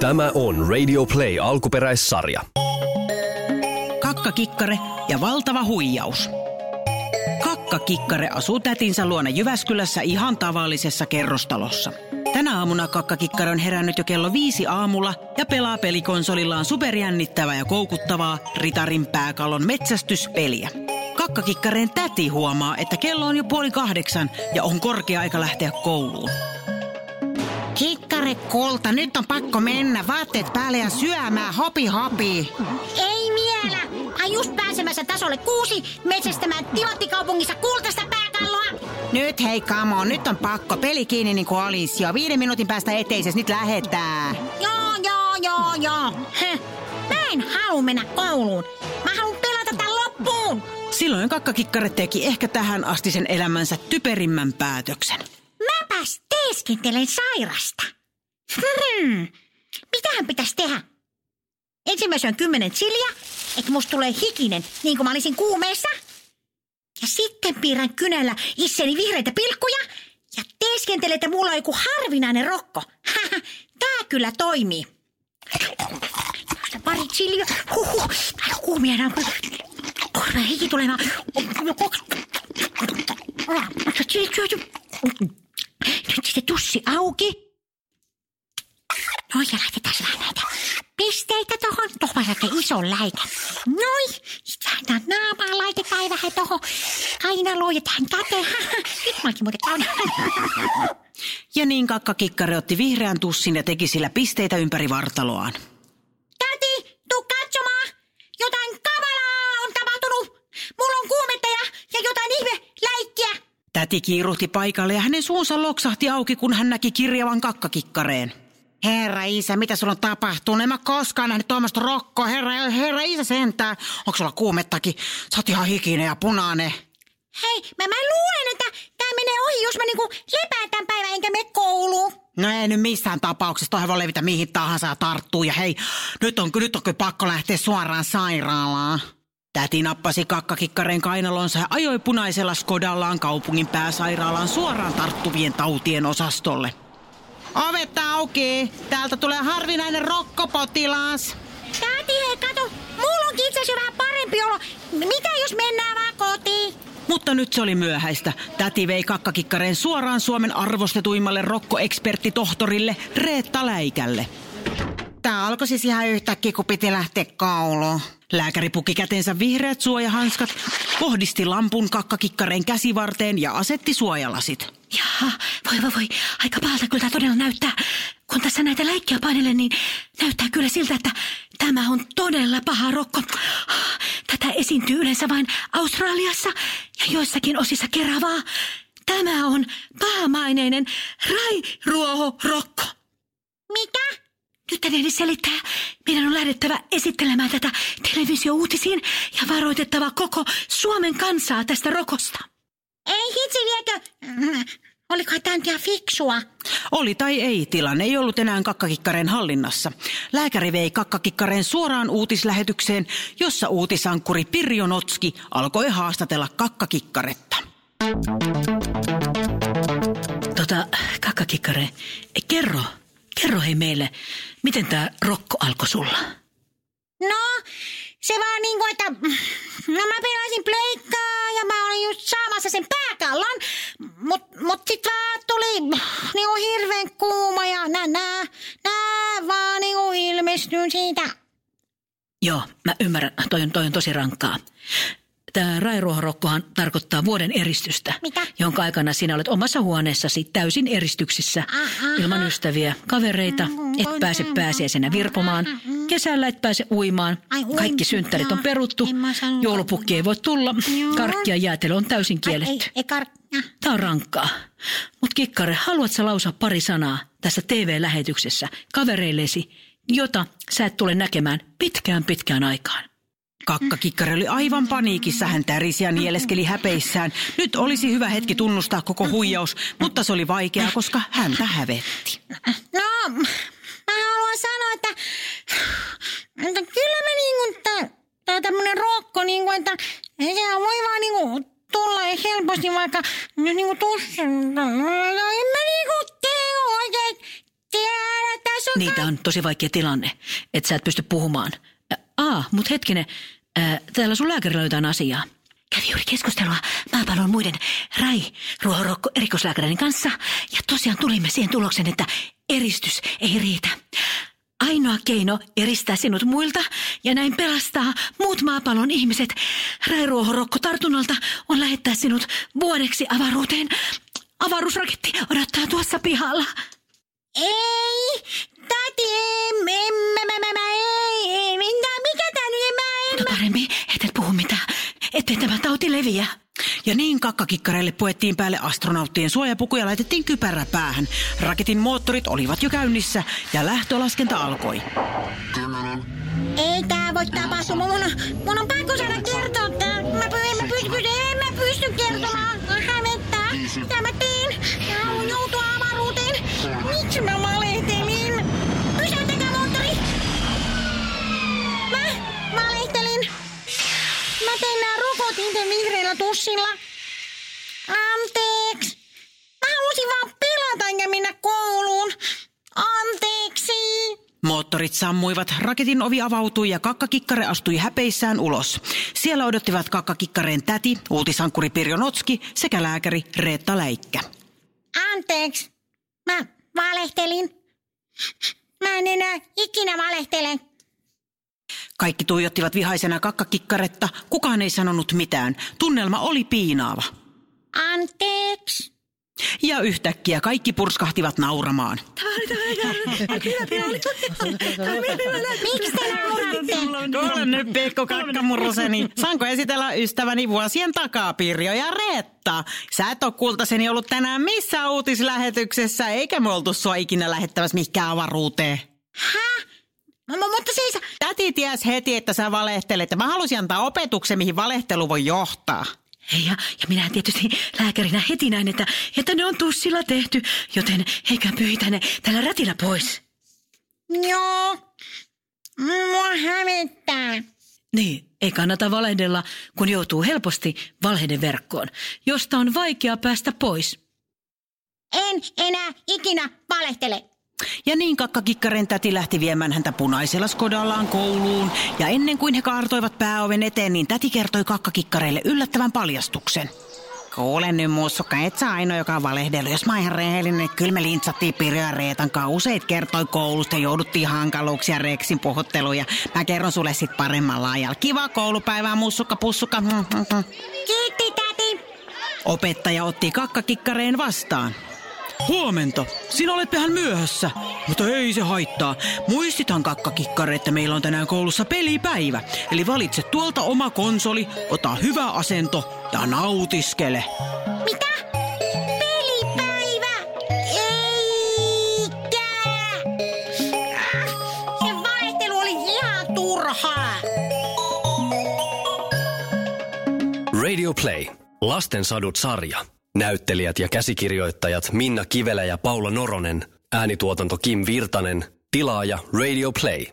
Tämä on Radio Play alkuperäissarja. Kakkakikkare ja valtava huijaus. Kakkakikkare asuu tätinsä luona Jyväskylässä ihan tavallisessa kerrostalossa. Tänä aamuna kakkakikkare on herännyt jo kello viisi aamulla ja pelaa pelikonsolillaan superjännittävää ja koukuttavaa Ritarin pääkallon metsästyspeliä. Kakkakikkareen täti huomaa, että kello on jo puoli kahdeksan ja on korkea aika lähteä kouluun. Kikkare kulta, nyt on pakko mennä. Vaatteet päälle ja syömään. Hopi hopi. Ei vielä! Ai just pääsemässä tasolle kuusi metsästämään timanttikaupungissa kultaista pääkalloa. Nyt hei kamo, nyt on pakko. Peli kiinni niin kuin olisi jo. Viiden minuutin päästä eteisessä nyt lähetää. Joo, joo, joo, joo. Heh. Mä en halua mennä kouluun. Mä haluan pelata tämän loppuun. Silloin kakkakikkare teki ehkä tähän asti sen elämänsä typerimmän päätöksen. Mäpäs teeskentelen sairasta. Hmm. Mitähän pitäisi tehdä? Ensin mä syön kymmenen chiliä, että musta tulee hikinen, niin kuin mä olisin kuumeessa. Ja sitten piirrän kynällä itseni vihreitä pilkkuja ja teeskentelen, että mulla on joku harvinainen rokko. Tää kyllä toimii. Pari chiliä. Kuumia nämä. Korva hiki tulemaan. Nyt sitten tussi auki. No ja laitetaan vähän näitä pisteitä tohon. Tuohon oikein ison läikän. Noin. Sitten tähän naamaa laitetaan vähän tohon kainaloon ja tähän käteen. Nyt mä oonkin muuten. Ja niin kakkakikkare otti vihreän tussin ja teki sillä pisteitä ympäri vartaloaan. Täti, tuu katsomaan. Jotain kamalaa on tapahtunut. Mulla on kuumetta ja, ja jotain ihme läikkiä. Täti kiiruhti paikalle ja hänen suunsa loksahti auki, kun hän näki kirjavan kakkakikkareen. Herra isä, mitä sulla on tapahtunut? En mä koskaan nähnyt tuommoista rokkoa. Herra, herra isä sentään. Onko sulla kuumettakin? Sä oot ihan hikinen ja punainen. Hei, mä, mä luulen, että tää menee ohi, jos mä niinku lepään tämän päivän enkä mene kouluun. No ei nyt missään tapauksessa. Toihan voi levitä mihin tahansa ja tarttuu. Ja hei, nyt on, nyt on kyllä pakko lähteä suoraan sairaalaan. Täti nappasi kakkakikkareen kainalonsa ja ajoi punaisella Skodallaan kaupungin pääsairaalaan suoraan tarttuvien tautien osastolle. Ovet auki! Täältä tulee harvinainen rokkopotilas. Täti, hei, kato, mulla onkin itse asiassa vähän parempi olo. Mitä jos mennään vaan kotiin? Mutta nyt se oli myöhäistä. Täti vei kakkakikkareen suoraan Suomen arvostetuimmalle rokkoeksperttitohtorille Reetta Läikälle. Tää alkoi siis ihan yhtäkkiä, kun piti lähteä kouluun. Lääkäri puki kätensä vihreät suojahanskat, kohdisti lampun kakkakikkareen käsivarteen ja asetti suojalasit. Jaha, voi voi voi, aika pahalta kyllä tämä todella näyttää. Kun tässä näitä läikkiä painelen, niin näyttää kyllä siltä, että tämä on todella paha rokko. Tätä esiintyy yleensä vain Australiassa ja joissakin osissa Keravaa. Tämä on pahamaineinen rairuohorokko. Mitä? Nyt en edes selittää. Meidän on lähdettävä esittelemään tätä televisiouutisiin ja varoitettava koko Suomen kansaa tästä rokosta. Ei hitsi viekö? Olikohan tämä fiksua? Oli tai ei, tilanne ei ollut enää kakkakikkareen hallinnassa. Lääkäri vei kakkakikkareen suoraan uutislähetykseen, jossa uutisankkuri Pirjo Notski alkoi haastatella kakkakikkaretta. Tota, kakkakikkare, kerro, kerro hei meille, miten tämä rokko alkoi sulla? No, se vaan niin kuin, että no mä pelasin pleikkaa ja mä olin just saamassa sen pääkallon, mut, mut sit vaan tuli niin kuin hirveän kuuma ja nää, nää, nää vaan niin kuin ilmestyi siitä. Joo, mä ymmärrän, toi on, toi on tosi rankkaa. Tämä rairuohorokkohan tarkoittaa vuoden eristystä, Mitä? jonka aikana sinä olet omassa huoneessasi täysin eristyksissä, Aha. ilman ystäviä, kavereita, et pääse pääsiäisenä virpomaan, kesällä et pääse uimaan, Ai, ui- kaikki synttärit on peruttu, joulupukki ei voi tulla, Joo. karkki ja jäätelö on täysin Ai, kielletty. ei, ei kar... äh. Tämä on rankkaa. Mutta Kikkare, haluatko lausua pari sanaa tässä TV-lähetyksessä kavereillesi, jota sä et tule näkemään pitkään pitkään aikaan? Kakkakikkari oli aivan paniikissa, hän tärisi ja nieleskeli häpeissään. Nyt olisi hyvä hetki tunnustaa koko huijaus, mutta se oli vaikeaa, koska häntä hävetti. No, haluan sanoa, että, että kyllä mä niinku, tää, tää tämmönen rokko niinku, että sehän voi vaan niinku tulla helposti vaikka nyt niinku tussin. En mä niinku tee oikein tiedä, että sun Niitä on tosi vaikea tilanne, että sä et pysty puhumaan. Aa, mut hetkinen, ää, täällä sun lääkärillä on jotain asiaa. Kävi juuri keskustelua maapallon muiden Rai Ruohorokko erikoislääkärin kanssa ja tosiaan tulimme siihen tulokseen, että eristys ei riitä. Ainoa keino eristää sinut muilta ja näin pelastaa muut maapallon ihmiset Rai-ruohorokko tartunnalta on lähettää sinut vuodeksi avaruuteen. Avaruusraketti odottaa tuossa pihalla. Ei, em, em, mä, mä, mä, mä, ei, ei, mitä, mikä tää nyt, mä, en, mä. parempi, et puhu mitään, ettei tämä tauti leviä. Ja niin kakkakikkareille puettiin päälle astronauttien suojapuku ja laitettiin kypärä päähän. Raketin moottorit olivat jo käynnissä ja lähtölaskenta alkoi. Ei tää voi tapahtua, mun, on- mun on pakko saada kertoa tää. Mä, py- en mä en mä pysty kertomaan. Hävettää. Mä teen? Mä haluan joutua avaruuteen. Miksi mä valehtelin? Pysäytäkää moottori. Mä valehtelin. Mä tein nää rokotin tussilla. Anteeksi. Mä halusin vaan pelata ja mennä kouluun. Anteeksi. Moottorit sammuivat, raketin ovi avautui ja kakkakikkare astui häpeissään ulos. Siellä odottivat kakkakikkareen täti, uutisankkuri Pirjo Notski sekä lääkäri Reetta Läikkä. Anteeksi. Mä valehtelin. Mä en enää ikinä valehtele. Kaikki tuijottivat vihaisena kakkakikkaretta, kukaan ei sanonut mitään. Tunnelma oli piinaava. Anteeksi. Ja yhtäkkiä kaikki purskahtivat nauramaan. Miksi te nauratte? Kuule nyt, pikku kakkamurroseni. Saanko esitellä ystäväni vuosien takaa, Pirjo ja Reetta? Sä et ole kultaseni ollut tänään missään uutislähetyksessä, eikä me oltu sua ikinä lähettämässä mihinkään avaruuteen. Häh? No, mu- mutta siis, Täti ties heti, että sä valehtelet. Mä halusin antaa opetuksen, mihin valehtelu voi johtaa. Hei, ja, ja minä tietysti lääkärinä heti näin, että, että ne on tussilla tehty, joten eikä pyyhitä ne tällä rätillä pois. joo. Mua hävettää. Niin, ei kannata valehdella, kun joutuu helposti valheiden verkkoon, josta on vaikea päästä pois. En enää ikinä valehtele. Ja niin kakkakikkaren täti lähti viemään häntä punaisella Skodallaan kouluun. Ja ennen kuin he kaartoivat pääoven eteen, niin täti kertoi kakkakikkareille yllättävän paljastuksen. Kuule nyt mussukka, et sä ainoa, joka on valehdellut. Jos mä oon ihan rehellinen, niin kyllä me lintsattiin Pirjo ja Reetan kanssa. Useit kertoi koulusta ja jouduttiin hankaluuksia Reksin puhutteluun. Ja mä kerron sulle sit paremmalla ajalla. Kiva koulupäivää, mussukka, pussukka. Kiitti, täti. Opettaja otti kakkakikkareen vastaan. Huomenta. Sinä olet vähän myöhässä. Mutta ei se haittaa. Muistitan kakkakikkare, että meillä on tänään koulussa pelipäivä. Eli valitse tuolta oma konsoli, ota hyvä asento ja nautiskele. Mitä? Pelipäivä? Eikä. Se valehtelu oli ihan turhaa. Radio Play. Lasten sadut sarja. Näyttelijät ja käsikirjoittajat Minna Kivelä ja Paula Noronen. Äänituotanto Kim Virtanen. Tilaaja Radio Play.